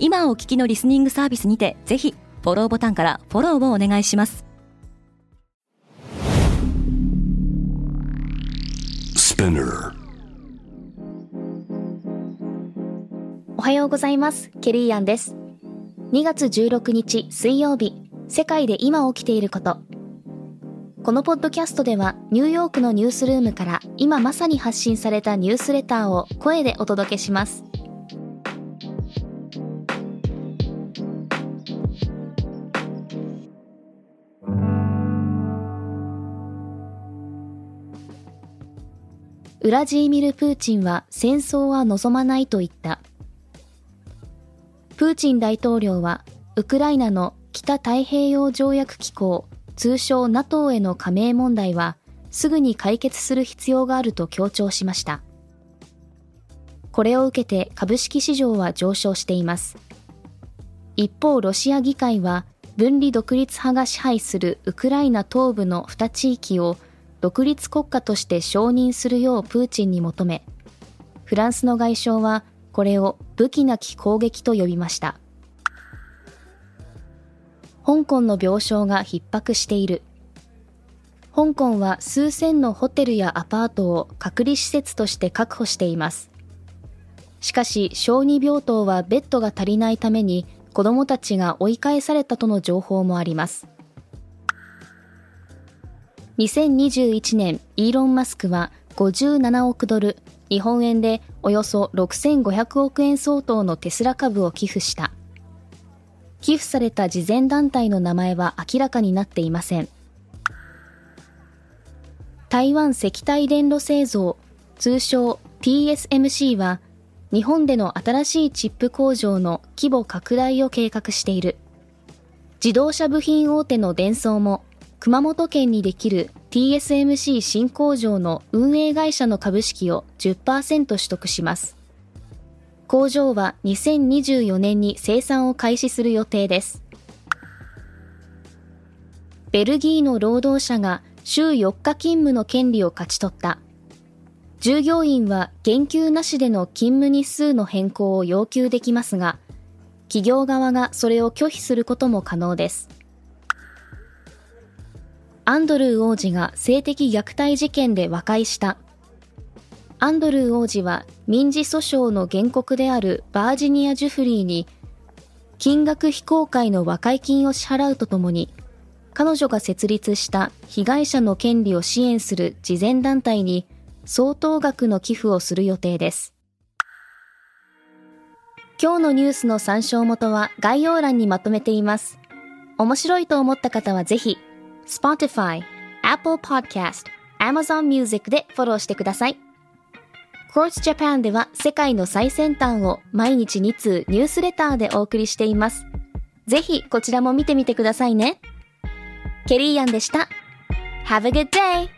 今お聞きのリスニングサービスにてぜひフォローボタンからフォローをお願いします。おはようございます。ケリーアンです。2月16日水曜日世界で今起きていること。このポッドキャストではニューヨークのニュースルームから今まさに発信されたニュースレターを声でお届けしますウラジーミル・プーチンは戦争は望まないと言った。プーチン大統領は、ウクライナの北太平洋条約機構、通称 NATO への加盟問題は、すぐに解決する必要があると強調しました。これを受けて株式市場は上昇しています。一方、ロシア議会は、分離独立派が支配するウクライナ東部の2地域を独立国家として承認するようプーチンに求め、フランスの外相はこれを武器なき攻撃と呼びました。香港の病床が逼迫している。香港は数千のホテルやアパートを隔離施設として確保しています。しかし、小児病棟はベッドが足りないために子供たちが追い返されたとの情報もあります。2021年、イーロン・マスクは57億ドル、日本円でおよそ6500億円相当のテスラ株を寄付した。寄付された慈善団体の名前は明らかになっていません。台湾石体電路製造、通称 TSMC は、日本での新しいチップ工場の規模拡大を計画している。自動車部品大手のデンソーも熊本県にできる TSMC 新工場の運営会社の株式を10%取得します。工場は2024年に生産を開始する予定です。ベルギーの労働者が週4日勤務の権利を勝ち取った。従業員は減給なしでの勤務日数の変更を要求できますが、企業側がそれを拒否することも可能です。アンドルー王子が性的虐待事件で和解した。アンドルー王子は民事訴訟の原告であるバージニア・ジュフリーに金額非公開の和解金を支払うとともに彼女が設立した被害者の権利を支援する慈善団体に相当額の寄付をする予定です。今日のニュースの参照元は概要欄にまとめています。面白いと思った方はぜひ Spotify、Apple Podcast、Amazon Music でフォローしてください。Quartz Japan では世界の最先端を毎日2通ニュースレターでお送りしています。ぜひこちらも見てみてくださいね。ケリーアンでした。Have a good day!